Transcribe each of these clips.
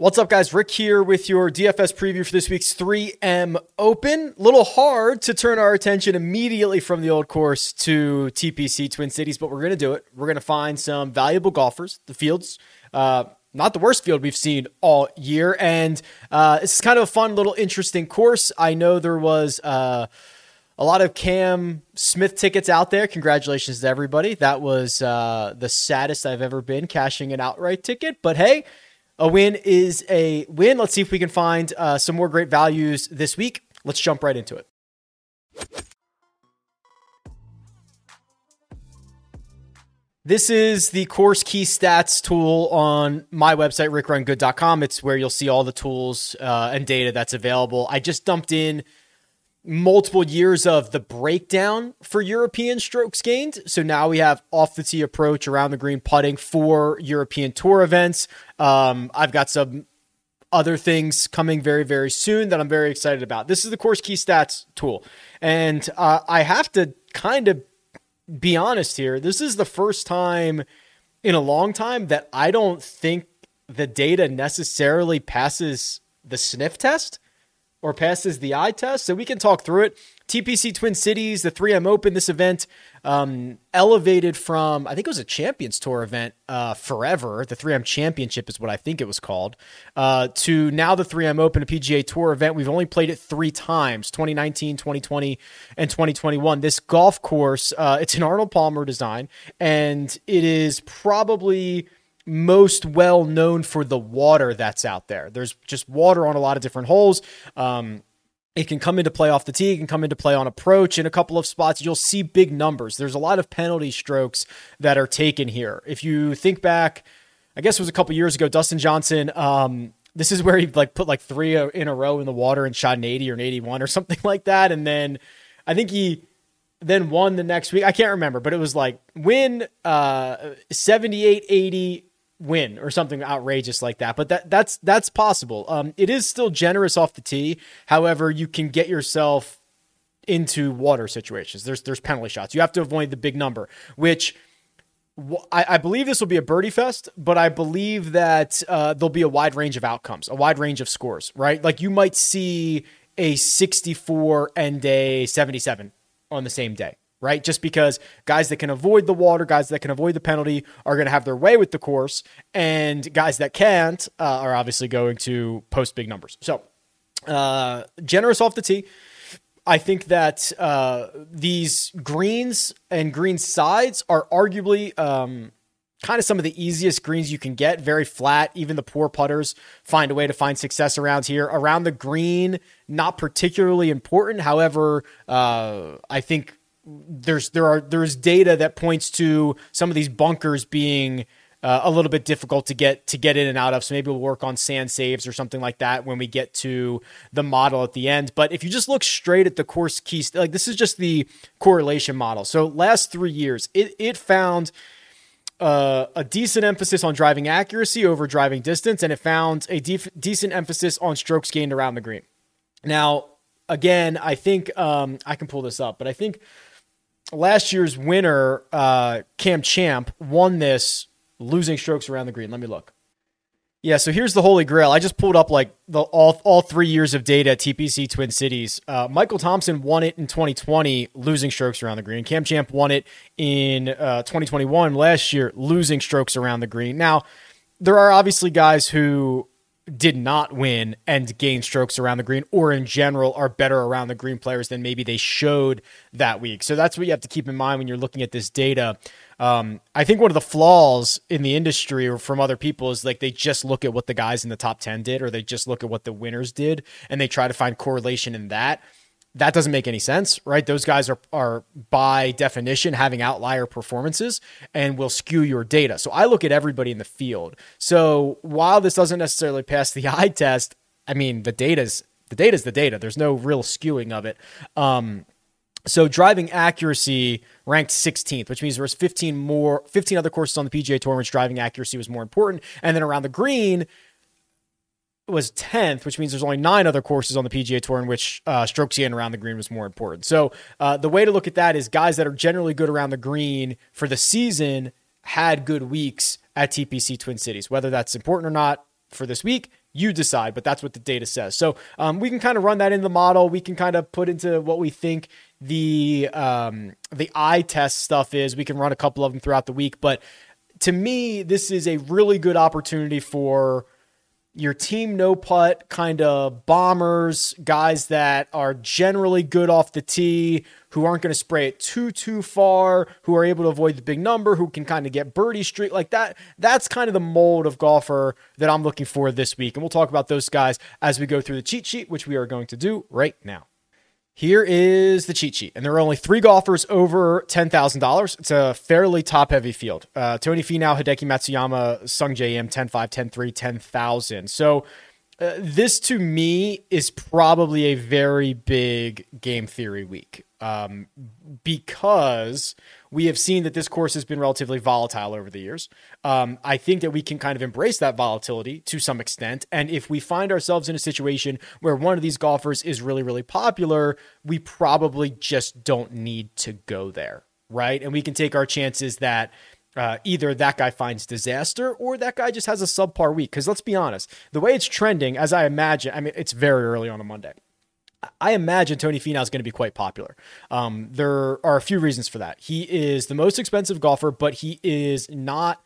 What's up, guys? Rick here with your DFS preview for this week's 3M Open. Little hard to turn our attention immediately from the old course to TPC Twin Cities, but we're going to do it. We're going to find some valuable golfers. The fields, uh, not the worst field we've seen all year, and uh, it's kind of a fun, little interesting course. I know there was. Uh, a lot of Cam Smith tickets out there. Congratulations to everybody. That was uh, the saddest I've ever been cashing an outright ticket. But hey, a win is a win. Let's see if we can find uh, some more great values this week. Let's jump right into it. This is the course key stats tool on my website, rickrungood.com. It's where you'll see all the tools uh, and data that's available. I just dumped in multiple years of the breakdown for European strokes gained. So now we have off the tee approach around the green putting for European Tour events. Um, I've got some other things coming very, very soon that I'm very excited about. This is the course key stats tool. And uh, I have to kind of be honest here. This is the first time in a long time that I don't think the data necessarily passes the sniff test or passes the eye test. So we can talk through it. TPC Twin Cities, the 3M Open, this event um, elevated from, I think it was a Champions Tour event uh, forever. The 3M Championship is what I think it was called, uh, to now the 3M Open, a PGA Tour event. We've only played it three times 2019, 2020, and 2021. This golf course, uh, it's an Arnold Palmer design, and it is probably most well known for the water that's out there. There's just water on a lot of different holes. Um, it can come into play off the tee, it can come into play on approach in a couple of spots. You'll see big numbers. There's a lot of penalty strokes that are taken here. If you think back, I guess it was a couple years ago, Dustin Johnson. Um, this is where he like put like three in a row in the water and shot an 80 or an 81 or something like that. And then I think he then won the next week. I can't remember, but it was like win uh 78 80 win or something outrageous like that. But that that's that's possible. Um, it is still generous off the tee. However, you can get yourself into water situations. There's there's penalty shots. You have to avoid the big number, which. I, I believe this will be a birdie fest, but I believe that uh, there'll be a wide range of outcomes, a wide range of scores, right? Like you might see a 64 and a 77 on the same day right? Just because guys that can avoid the water, guys that can avoid the penalty are going to have their way with the course, and guys that can't uh, are obviously going to post big numbers. So, uh, generous off the tee. I think that uh, these greens and green sides are arguably um, kind of some of the easiest greens you can get. Very flat. Even the poor putters find a way to find success around here. Around the green, not particularly important. However, uh, I think there's there are there's data that points to some of these bunkers being uh, a little bit difficult to get to get in and out of. So maybe we'll work on sand saves or something like that when we get to the model at the end. But if you just look straight at the course keys, like this is just the correlation model. So last three years, it it found. Uh, a decent emphasis on driving accuracy over driving distance, and it found a def- decent emphasis on strokes gained around the green. Now, again, I think um, I can pull this up, but I think last year's winner, uh, Cam Champ, won this losing strokes around the green. Let me look. Yeah, so here's the holy grail. I just pulled up like the all all three years of data TPC Twin Cities. Uh, Michael Thompson won it in 2020, losing strokes around the green. Cam Champ won it in uh, 2021 last year, losing strokes around the green. Now, there are obviously guys who did not win and gain strokes around the green, or in general are better around the green players than maybe they showed that week. So that's what you have to keep in mind when you're looking at this data. Um, I think one of the flaws in the industry or from other people is like they just look at what the guys in the top 10 did, or they just look at what the winners did, and they try to find correlation in that that doesn't make any sense, right? Those guys are are by definition having outlier performances and will skew your data. So I look at everybody in the field. So while this doesn't necessarily pass the eye test, I mean the data's the data's the data. There's no real skewing of it. Um, so driving accuracy ranked 16th, which means there was 15 more 15 other courses on the PGA Tour in which driving accuracy was more important. And then around the green, was 10th, which means there's only nine other courses on the PGA Tour in which uh, strokes gained around the green was more important. So uh, the way to look at that is guys that are generally good around the green for the season had good weeks at TPC Twin Cities. Whether that's important or not for this week You decide, but that's what the data says. So um, we can kind of run that in the model. We can kind of put into what we think the um, the eye test stuff is. We can run a couple of them throughout the week, but to me, this is a really good opportunity for your team no putt kind of bombers, guys that are generally good off the tee, who aren't going to spray it too too far, who are able to avoid the big number, who can kind of get birdie streak like that. That's kind of the mold of golfer that I'm looking for this week, and we'll talk about those guys as we go through the cheat sheet, which we are going to do right now. Here is the cheat sheet, and there are only three golfers over ten thousand dollars. It's a fairly top-heavy field. Uh, Tony Finau, Hideki Matsuyama, Sungjae Im, 10-5, 10-3, 10,000. So uh, this to me is probably a very big game theory week um, because we have seen that this course has been relatively volatile over the years. Um, I think that we can kind of embrace that volatility to some extent. And if we find ourselves in a situation where one of these golfers is really, really popular, we probably just don't need to go there. Right. And we can take our chances that uh, either that guy finds disaster or that guy just has a subpar week. Because let's be honest, the way it's trending, as I imagine, I mean, it's very early on a Monday. I imagine Tony Finau is going to be quite popular. Um, there are a few reasons for that. He is the most expensive golfer, but he is not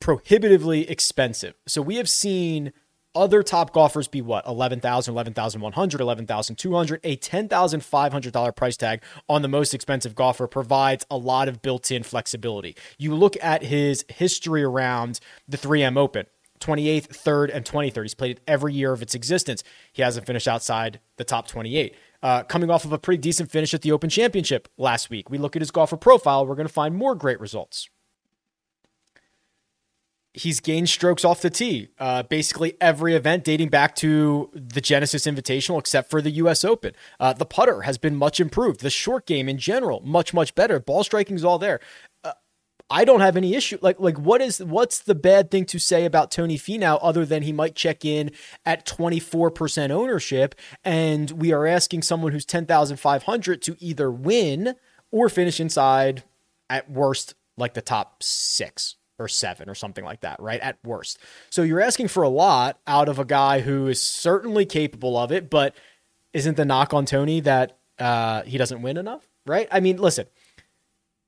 prohibitively expensive. So we have seen other top golfers be what 11,000, 11,100, 11,200. A $10,500 price tag on the most expensive golfer provides a lot of built in flexibility. You look at his history around the 3M Open. 28th, 3rd, and 23rd. He's played it every year of its existence. He hasn't finished outside the top 28. Uh, coming off of a pretty decent finish at the Open Championship last week. We look at his golfer profile, we're going to find more great results. He's gained strokes off the tee, uh, basically every event dating back to the Genesis Invitational, except for the U.S. Open. Uh, the putter has been much improved. The short game in general, much much better. Ball striking is all there. I don't have any issue. Like, like what is what's the bad thing to say about Tony Finau other than he might check in at 24% ownership, and we are asking someone who's 10,500 to either win or finish inside at worst like the top six or seven or something like that, right? At worst. So you're asking for a lot out of a guy who is certainly capable of it, but isn't the knock on Tony that uh, he doesn't win enough, right? I mean, listen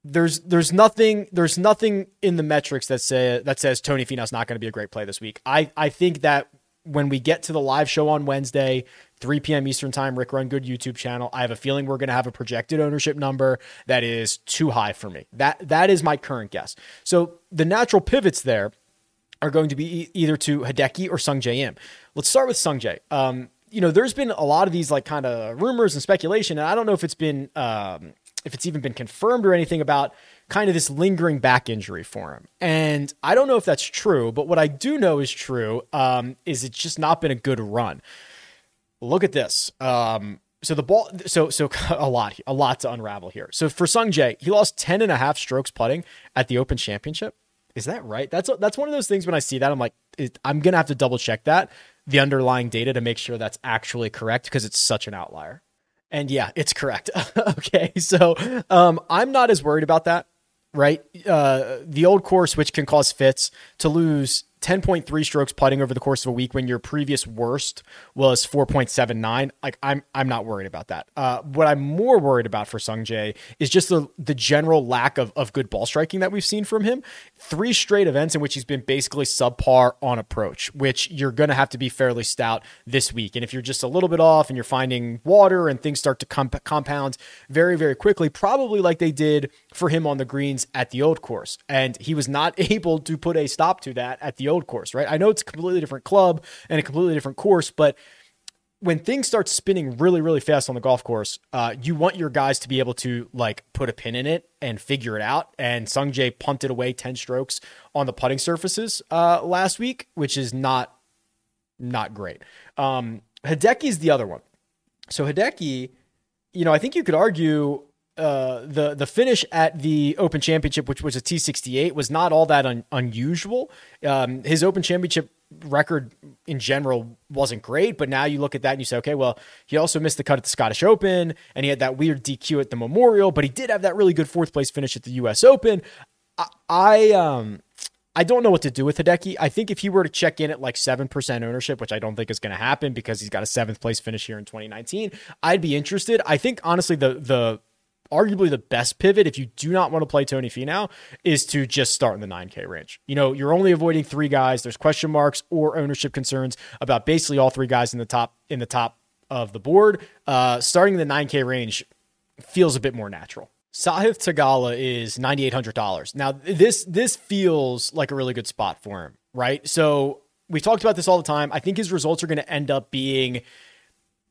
there's there's nothing there's nothing in the metrics that say that says Tony Finau's not going to be a great play this week. I I think that when we get to the live show on Wednesday, 3 p.m. Eastern Time, Rick Run Good YouTube channel, I have a feeling we're going to have a projected ownership number that is too high for me. That that is my current guess. So the natural pivots there are going to be either to Hideki or Sungjae Im. Let's start with Sung Sungjae. Um, you know, there's been a lot of these like kind of rumors and speculation, and I don't know if it's been um, if it's even been confirmed or anything about kind of this lingering back injury for him. And I don't know if that's true, but what I do know is true um, is it's just not been a good run. Look at this. Um, so the ball, so so a lot, a lot to unravel here. So for Sung Sungjae, he lost 10 and a half strokes putting at the Open Championship. Is that right? That's that's one of those things when I see that I'm like, I'm gonna have to double check that the underlying data to make sure that's actually correct because it's such an outlier. And yeah, it's correct. okay. So um, I'm not as worried about that, right? Uh, the old course, which can cause fits, to lose 10.3 strokes putting over the course of a week when your previous worst was 4.79 like i'm i'm not worried about that. Uh, what i'm more worried about for Sungjae is just the the general lack of, of good ball striking that we've seen from him. Three straight events in which he's been basically subpar on approach which you're going to have to be fairly stout this week. And if you're just a little bit off and you're finding water and things start to comp- compound very very quickly probably like they did for him on the greens at the old course. And he was not able to put a stop to that at the old course, right? I know it's a completely different club and a completely different course, but when things start spinning really, really fast on the golf course, uh, you want your guys to be able to like put a pin in it and figure it out. And Sungjae punted away 10 strokes on the putting surfaces uh, last week, which is not not great. Um, is the other one. So Hideki, you know, I think you could argue uh, the the finish at the Open Championship, which was a T68, was not all that un- unusual. Um, his Open Championship record in general wasn't great, but now you look at that and you say, okay, well, he also missed the cut at the Scottish Open, and he had that weird DQ at the Memorial, but he did have that really good fourth place finish at the U.S. Open. I, I um I don't know what to do with Hideki. I think if he were to check in at like 7% ownership, which I don't think is going to happen because he's got a seventh place finish here in 2019, I'd be interested. I think honestly, the, the, arguably the best pivot if you do not want to play Tony Finau is to just start in the 9K range. You know, you're only avoiding three guys. There's question marks or ownership concerns about basically all three guys in the top in the top of the board. Uh, starting in the 9K range feels a bit more natural. Sahith Theegala is ninety eight hundred dollars. Now this this feels like a really good spot for him, right? So we talked about this all the time. I think his results are going to end up being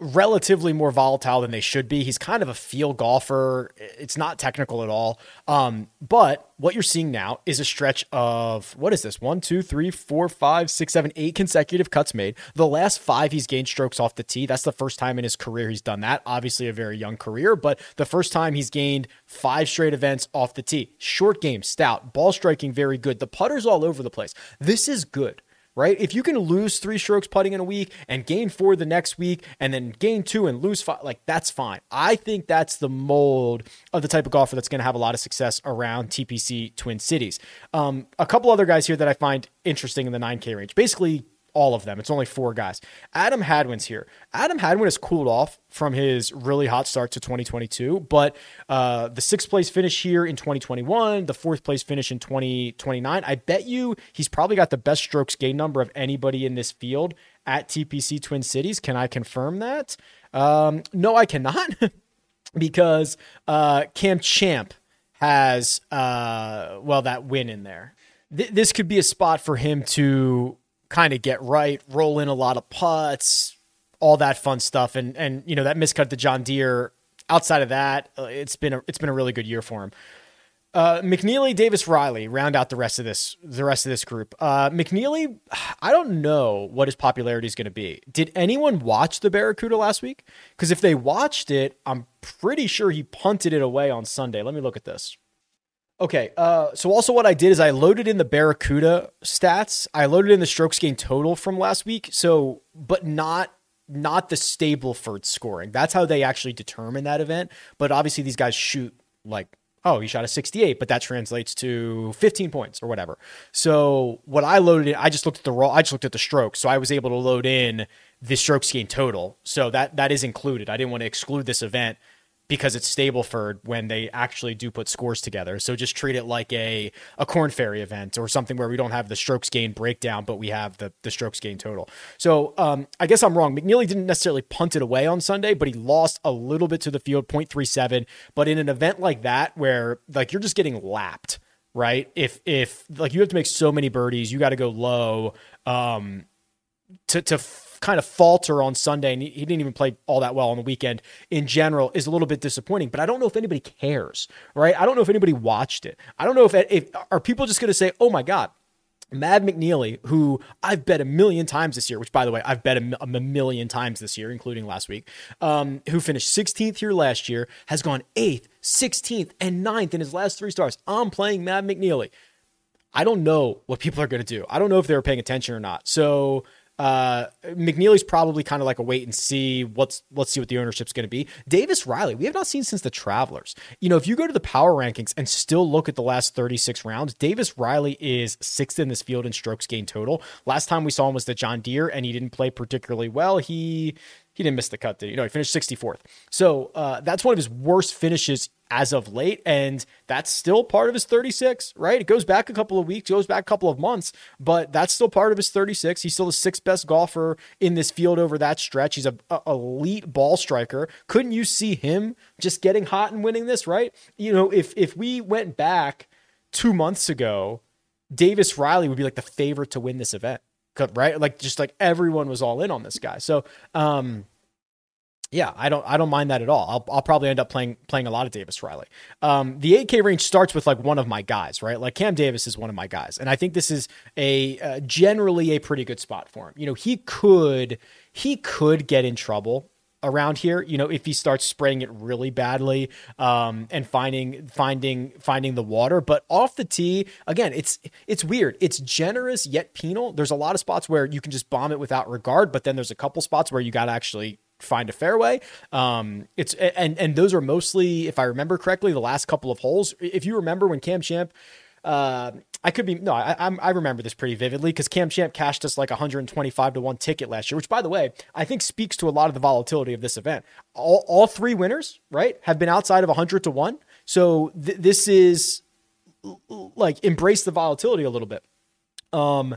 relatively more volatile than they should be. He's kind of a feel golfer. It's not technical at all. Um, but what you're seeing now is a stretch of what is this? One, two, three, four, five, six, seven, eight consecutive cuts made. The last five, he's gained strokes off the tee. That's the first time in his career he's done that. Obviously, a very young career, but the first time he's gained five straight events off the tee. Short game, stout, ball striking, very good. The putter's all over the place. This is good right? If you can lose three strokes putting in a week and gain four the next week and then gain two and lose five, like that's fine. I think that's the mold of the type of golfer that's going to have a lot of success around TPC Twin Cities. Um, a couple other guys here that I find interesting in the 9K range. Basically, all of them. It's only four guys. Adam Hadwin's here. Adam Hadwin has cooled off from his really hot start to 2022, but uh, the sixth place finish here in 2021, the fourth place finish in 2029. I bet you he's probably got the best strokes gain number of anybody in this field at TPC Twin Cities. Can I confirm that? Um, no, I cannot, because uh, Cam Champ has uh, well that win in there. Th- this could be a spot for him to kind of get right, roll in a lot of putts, all that fun stuff, and and you know that miscut to John Deere. Outside of that, uh, it's been a it's been a really good year for him. Uh, McNealy, Davis, Riley round out the rest of this the rest of this group. Uh, McNealy, I don't know what his popularity is going to be. Did anyone watch the Barracuda last week? Because if they watched it, I'm pretty sure he punted it away on Sunday. Let me look at this. Okay, uh, so also what I did is I loaded in the Barracuda stats. I loaded in the strokes gain total from last week. So, but not not the Stableford scoring. That's how they actually determine that event. But obviously, these guys shoot like oh, he shot a 68, but that translates to 15 points or whatever. So what I loaded in, I just looked at the raw, I just looked at the strokes. So I was able to load in the strokes gain total. So that that is included. I didn't want to exclude this event because it's Stableford when they actually do put scores together. So just treat it like a a Korn Ferry event or something where we don't have the strokes gain breakdown, but we have the the strokes gain total. So um, I guess I'm wrong. McNealy didn't necessarily punt it away on Sunday, but he lost a little bit to the field, 0.37. But in an event like that, where like you're just getting lapped, right? If if like you have to make so many birdies, you got to go low um, to to kind of falter on Sunday, and he, didn't even play all that well on the weekend in general, is a little bit disappointing. But I don't know if anybody cares, right? I don't know if anybody watched it. I don't know if, if are people just going to say, "Oh my god." Mav McNealy, who I've bet a million times this year, which by the way, I've bet a, a million times this year, including last week, um, who finished 16th here last year, has gone 8th, 16th, and 9th in his last three starts. I'm playing Mav McNealy. I don't know what people are going to do. I don't know if they were paying attention or not. So uh, McNealy's probably kind of like a wait and see. Let's let's see what the ownership's going to be. Davis Riley, we have not seen since the Travelers. You know, if you go to the power rankings and still look at the last 36 rounds, Davis Riley is sixth in this field in strokes gained total. Last time we saw him was the John Deere, and he didn't play particularly well. He he didn't miss the cut, did he? No, he finished 64th. So uh, that's one of his worst finishes as of late, and that's still part of his 36, right? It goes back a couple of weeks, goes back a couple of months, but that's still part of his 36. He's still the sixth best golfer in this field over that stretch. He's a, elite ball striker. Couldn't you see him just getting hot and winning this, right? You know, if if we went back two months ago, Davis Riley would be like the favorite to win this event right? Like just like everyone was all in on this guy. So, um, yeah, I don't I don't mind that at all. I'll, I'll probably end up playing playing a lot of Davis Riley. Um, the 8K range starts with like one of my guys, right? Like Cam Davis is one of my guys, and I think this is a uh, generally a pretty good spot for him. You know, he could he could get in trouble around here. You know, if he starts spraying it really badly um, and finding finding finding the water, but off the tee again, it's it's weird. It's generous yet penal. There's a lot of spots where you can just bomb it without regard, but then there's a couple spots where you got to actually find a fairway. Um, it's and and those are mostly, if I remember correctly, the last couple of holes. If you remember when Cam Champ uh, I could be no, I I'm, I remember this pretty vividly because Cam Champ cashed us like 125 to one ticket last year, which by the way I think speaks to a lot of the volatility of this event. All all three winners, right, have been outside of 100 to one. So th- this is like embrace the volatility a little bit. Um,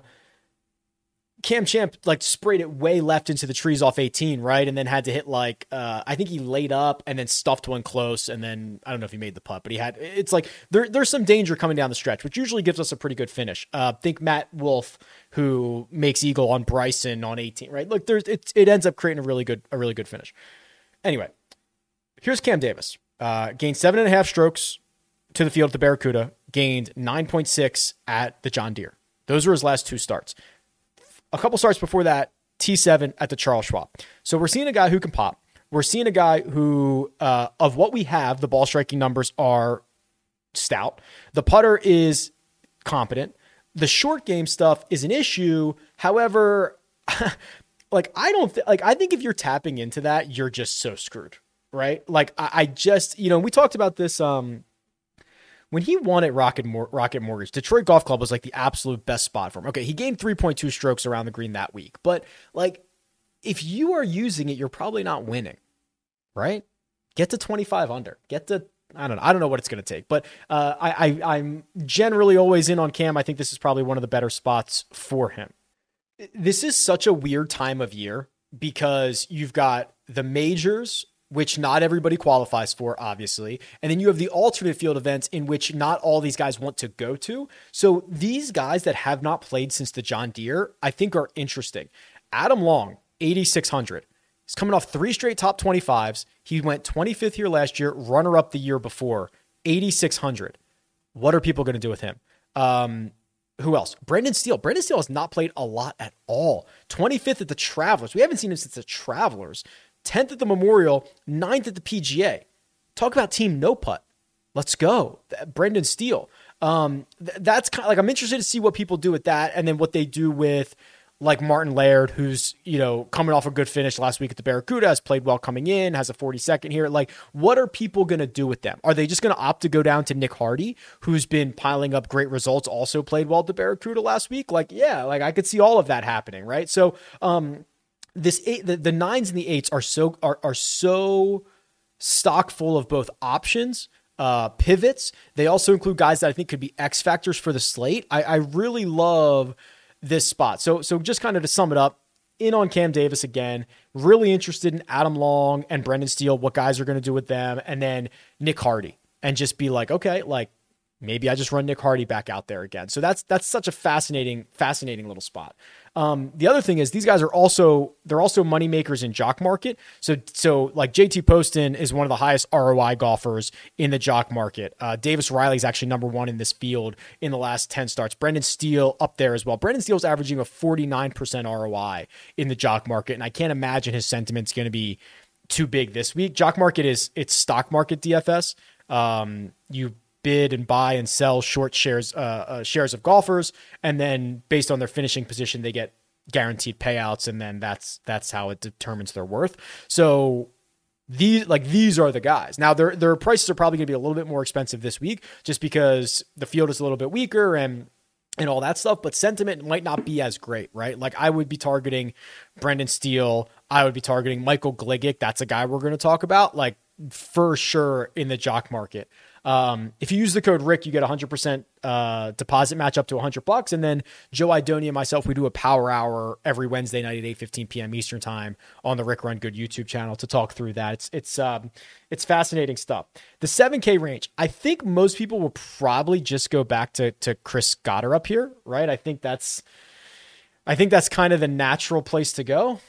Cam Champ like sprayed it way left into the trees off 18, right? And then had to hit like uh, I think he laid up and then stuffed one close, and then I don't know if he made the putt, but he had it's like there, there's some danger coming down the stretch, which usually gives us a pretty good finish. Uh, think Matt Wolff who makes eagle on Bryson on 18, right? Look, there's it it ends up creating a really good a really good finish. Anyway, here's Cam Davis. Uh, gained seven and a half strokes to the field at the Barracuda, gained 9.6 at the John Deere. Those were his last two starts a couple starts before that, T7 at the Charles Schwab. So we're seeing a guy who can pop. We're seeing a guy who, uh, of what we have, the ball striking numbers are stout. The putter is competent. The short game stuff is an issue. However, like I don't th- like I think if you're tapping into that, you're just so screwed, right? Like I, I just you know we talked about this um when he won at Rocket Mor- Rocket Mortgage, Detroit Golf Club was like the absolute best spot for him. Okay, he gained 3.2 strokes around the green that week, but like if you are using it, you're probably not winning, right? Get to 25 under. Get to I don't know. I don't know what it's going to take, but uh, I, I I'm generally always in on Cam. I think this is probably one of the better spots for him. This is such a weird time of year because you've got the majors which not everybody qualifies for, obviously. And then you have the alternate field events in which not all these guys want to go to. So these guys that have not played since the John Deere, I think are interesting. Adam Long, 8,600. He's coming off three straight top 25s. He went 25th here last year, runner up the year before, 8,600. What are people going to do with him? Um, who else? Brendan Steele. Brendan Steele has not played a lot at all. 25th at the Travelers. We haven't seen him since the Travelers. 10th at the Memorial, 9th at the PGA. Talk about team no putt. Let's go. Brendan Steele. Um, th- that's kind of like I'm interested to see what people do with that, and then what they do with like Martin Laird, who's you know coming off a good finish last week at the Barracuda, has played well coming in, has a 42nd here. Like, what are people going to do with them? Are they just going to opt to go down to Nick Hardy, who's been piling up great results, also played well at the Barracuda last week? Like, yeah, like I could see all of that happening, right? So, um, this eight the, the nines and the eights are so are, are so stock full of both options uh, pivots. They also include guys that I think could be X factors for the slate. I, I really love this spot. So so just kind of to sum it up, in on Cam Davis again. Really interested in Adam Long and Brendan Steele, what guys are going to do with them, and then Nick Hardy, and just be like, okay, like maybe I just run Nick Hardy back out there again. So that's that's such a fascinating fascinating little spot. Um, the other thing is these guys are also they're also money makers in jock market. So so like JT Poston is one of the highest ROI golfers in the jock market. Uh, Davis Riley is actually number one in this field in the last ten starts. Brendan Steele up there as well. Brendan Steele's averaging a forty nine percent ROI in the jock market, and I can't imagine his sentiment's going to be too big this week. Jock market is it's stock market DFS. Um, you bid and buy and sell short shares uh, uh, shares of golfers, and then based on their finishing position, they get guaranteed payouts, and then that's that's how it determines their worth. So these like these are the guys. Now their their prices are probably going to be a little bit more expensive this week, just because the field is a little bit weaker and and all that stuff, but sentiment might not be as great, right? Like I would be targeting Brendan Steele, I would be targeting Michael Gligic. That's a guy we're going to talk about, like for sure in the jock market. Um, if you use the code Rick, you get 100% uh, deposit match up to 100 bucks. And then Joe Idoni and myself, we do a power hour every Wednesday night at 8:15 p.m. Eastern time on the Rick Run Good YouTube channel to talk through that. It's it's um, it's fascinating stuff. The 7K range, I think most people will probably just go back to to Chris Goddard up here, right? I think that's I think that's kind of the natural place to go.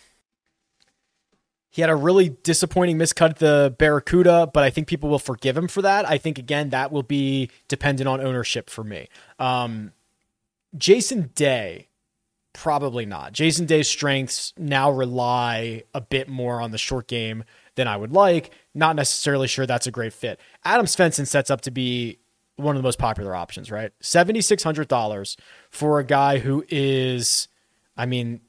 He had a really disappointing miscut at the Barracuda, but I think people will forgive him for that. I think again that will be dependent on ownership for me. Um, Jason Day, probably not. Jason Day's strengths now rely a bit more on the short game than I would like. Not necessarily sure that's a great fit. Adam Svensson sets up to be one of the most popular options, right? Seventy six hundred dollars for a guy who is, I mean,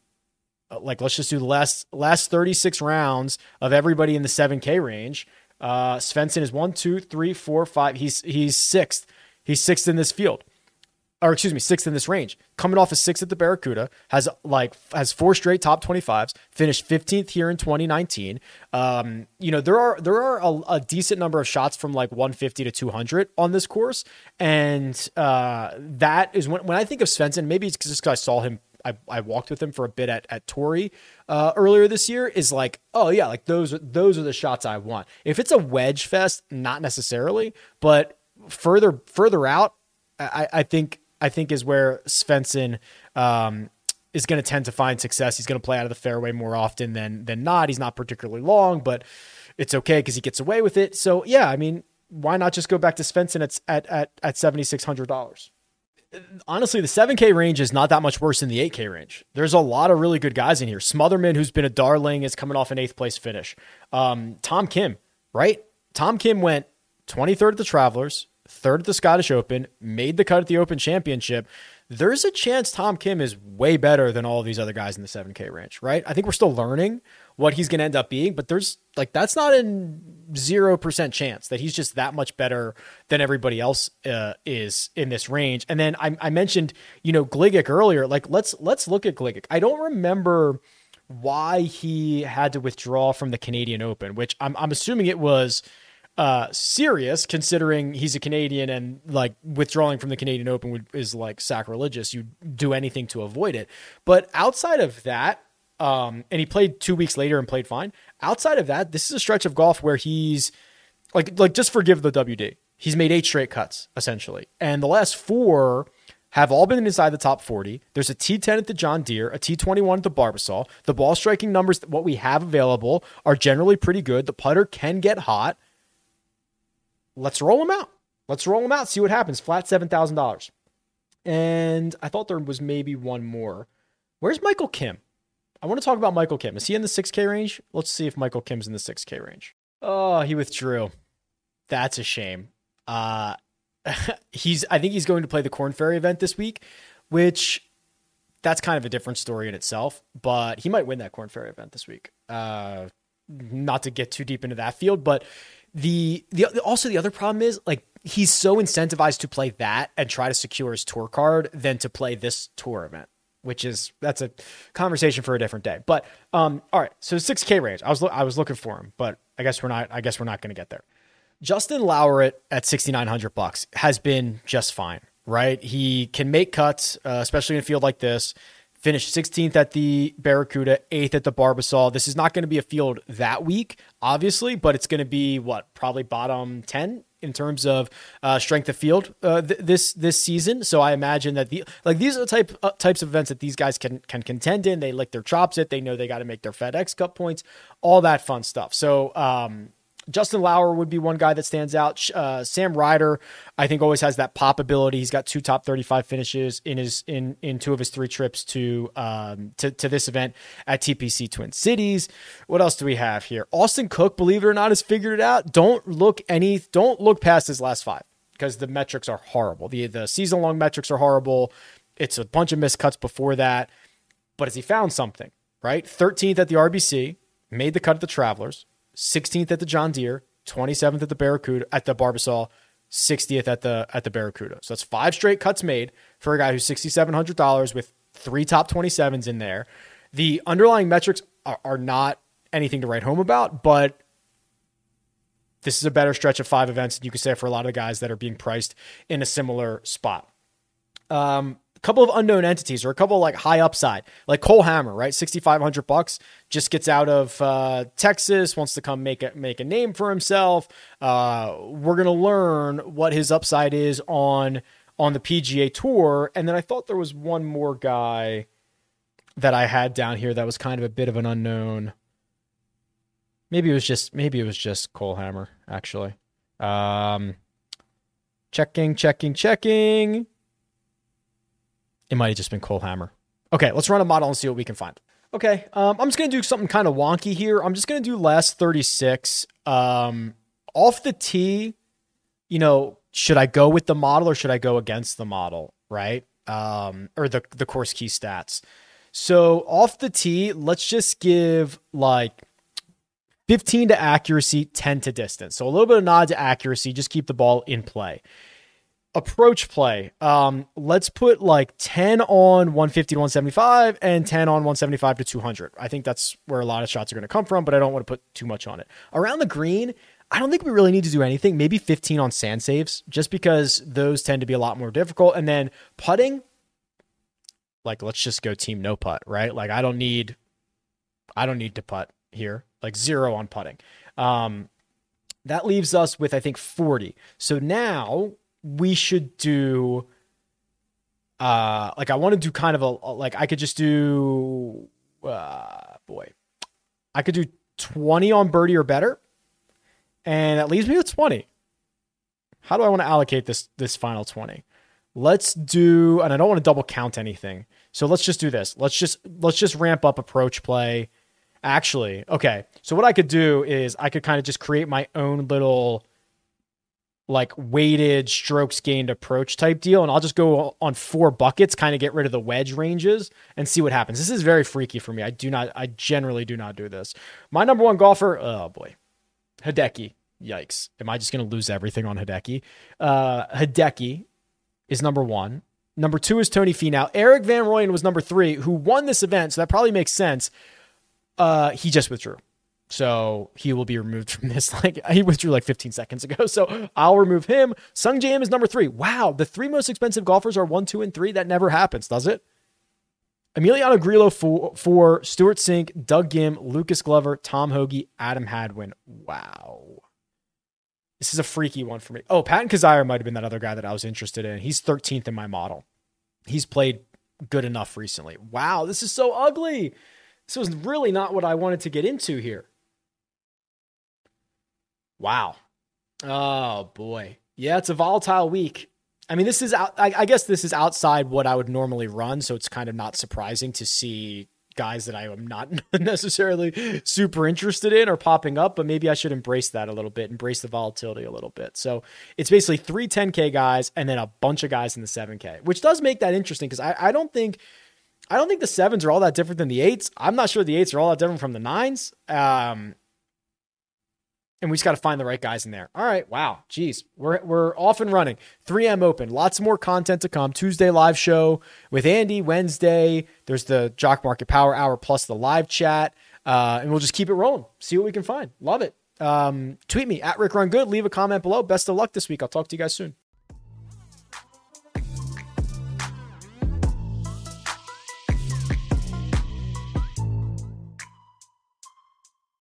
like let's just do the last last 36 rounds of everybody in the 7k range uh svensson is one two three four five he's he's sixth he's sixth in this field or excuse me, sixth in this range. Coming off a sixth at the Barracuda, has like has four straight top 25s, finished 15th here in 2019. Um, you know, there are there are a, a, decent number of shots from like 150 to 200 on this course. And uh, that is when when I think of Svensson, maybe it's just because I saw him I, I walked with him for a bit at at Torrey uh, earlier this year. Is like, oh yeah, like those those are the shots I want. If it's a wedge fest, not necessarily, but further further out, I, I think I think is where Svensson um, is going to tend to find success. He's going to play out of the fairway more often than than not. He's not particularly long, but it's okay because he gets away with it. So yeah, I mean, why not just go back to Svensson at at at, at seventy six hundred dollars? Honestly, the 7K range is not that much worse than the 8K range. There's a lot of really good guys in here. Smotherman, who's been a darling, is coming off an eighth place finish. Um, Tom Kim, right? Tom Kim went 23rd at the Travelers, third at the Scottish Open, made the cut at the Open Championship there's a chance Tom Kim is way better than all these other guys in the 7K range, right? I think we're still learning what he's going to end up being, but there's like that's not a 0% chance that he's just that much better than everybody else uh, is in this range. And then I, I mentioned, you know, Gligic earlier. Like let's let's look at Gligic. I don't remember why he had to withdraw from the Canadian Open, which I'm I'm assuming it was uh, serious considering he's a Canadian and like withdrawing from the Canadian Open would, is like sacrilegious. You'd do anything to avoid it. But outside of that, um, and he played two weeks later and played fine. Outside of that, this is a stretch of golf where he's like, like just forgive the WD. He's made eight straight cuts essentially, and the last four have all been inside the top 40. There's a T10 at the John Deere, a T21 at the Barbasol. The ball striking numbers, what we have available, are generally pretty good. The putter can get hot let's roll them out. Let's roll them out, see what happens. Flat $7,000. And I thought there was maybe one more. Where's Michael Kim? I want to talk about Michael Kim. Is he in the 6K range? Let's see if Michael Kim's in the 6K range. Oh, he withdrew. That's a shame. Uh, he's I think he's going to play the Korn Ferry event this week, which that's kind of a different story in itself, but he might win that Korn Ferry event this week. Uh, not to get too deep into that field, but the the also the other problem is like he's so incentivized to play that and try to secure his tour card than to play this tour event which is that's a conversation for a different day. But um all right so 6k range. I was i was looking for him but i guess we're not i guess we're not going to get there. Justin Lower at 6900 bucks has been just fine right? He can make cuts uh, especially in a field like this finished 16th at the Barracuda, 8th at the Barbasol. This is not going to be a field that week, obviously, but it's going to be what probably bottom 10 in terms of uh, strength of field uh, th- this this season. So I imagine that the like these are the type uh, types of events that these guys can can contend in. They lick their chops it. They know they got to make their FedEx Cup points, all that fun stuff. So um, Justin Lower would be one guy that stands out. Uh, Sam Ryder, I think, always has that pop ability. He's got two top 35 finishes in his in in two of his three trips to um to, to this event at TPC Twin Cities. What else do we have here? Austin Cook, believe it or not, has figured it out. Don't look any don't look past his last five because the metrics are horrible. The the season long metrics are horrible. It's a bunch of missed cuts before that. But has he found something? Right? 13th at the RBC, made the cut at the Travelers 16th at the John Deere, 27th at the Barracuda at the Barbasol, 60th at the at the Barracuda. So that's five straight cuts made for a guy who's $6700 with three top 27s in there. The underlying metrics are, are not anything to write home about, but this is a better stretch of five events than you could say for a lot of the guys that are being priced in a similar spot. Um, couple of unknown entities or a couple like high upside, like Cole Hammer, right? 6,500 bucks, just gets out of uh, Texas, wants to come make a, make a name for himself. Uh, we're going to learn what his upside is on, on the PGA tour. And then I thought there was one more guy that I had down here that was kind of a bit of an unknown. Maybe it was just, maybe it was just Cole Hammer actually. Um, checking, checking, checking. It might have just been Cole Hammer. Okay, let's run a model and see what we can find. Okay, um, I'm just going to do something kind of wonky here. I'm just going to do last 36. Um, off the tee, you know, should I go with the model or should I go against the model, right? Um, or the, the course key stats. So off the tee, let's just give like 15 to accuracy, 10 to distance. So a little bit of nod to accuracy, just keep the ball in play approach play. Um, let's put like 10 on 150 to 175 and 10 on 175 to 200. I think that's where a lot of shots are going to come from, but I don't want to put too much on it. Around the green, I don't think we really need to do anything. Maybe 15 on sand saves, just because those tend to be a lot more difficult. And then putting, like let's just go team no putt, right? Like I don't need, I don't need to putt here. Like zero on putting. Um, that leaves us with I think 40. So now we should do uh like I want to do kind of a like I could just do uh boy. I could do 20 on birdie or better. And that leaves me with 20. How do I want to allocate this this final 20? Let's do and I don't want to double count anything. So let's just do this. Let's just let's just ramp up approach play. Actually, okay. So what I could do is I could kind of just create my own little like weighted strokes gained approach type deal. And I'll just go on four buckets, kind of get rid of the wedge ranges and see what happens. This is very freaky for me. I do not, I generally do not do this. My number one golfer, oh boy, Hideki. Yikes. Am I just going to lose everything on Hideki? Uh, Hideki is number one. Number two is Tony Finau. Erik Van Rooyen was number three, who won this event. So that probably makes sense. Uh, he just withdrew. So he will be removed from this. Like he withdrew like 15 seconds ago. So I'll remove him. Sungjae Im is number three. Wow. The three most expensive golfers are one, two, and three. That never happens, does it? Emiliano Grillo for, for Stewart Cink, Doug Ghim, Lucas Glover, Tom Hoge, Adam Hadwin. Wow. This is a freaky one for me. Oh, Patton Kizzire might have been that other guy that I was interested in. He's 13th in my model. He's played good enough recently. Wow, this is so ugly. This was really not what I wanted to get into here. Wow. Oh boy. Yeah, it's a volatile week. I mean, this is out. I, I, guess this is outside what I would normally run, so it's kind of not surprising to see guys that I am not necessarily super interested in are popping up. But maybe I should embrace that a little bit, embrace the volatility a little bit. So it's basically three 10k guys and then a bunch of guys in the 7k, which does make that interesting because I, I don't think. I don't think the sevens are all that different than the eights. I'm not sure the eights are all that different from the nines. Um, and we just got to find the right guys in there. All right, wow, geez, we're we're off and running. 3M open, lots more content to come. Tuesday live show with Andy. Wednesday, there's the Jock Market Power Hour plus the live chat, uh, and we'll just keep it rolling. See what we can find. Love it. Um, tweet me at Rick Run Good. Leave a comment below. Best of luck this week. I'll talk to you guys soon.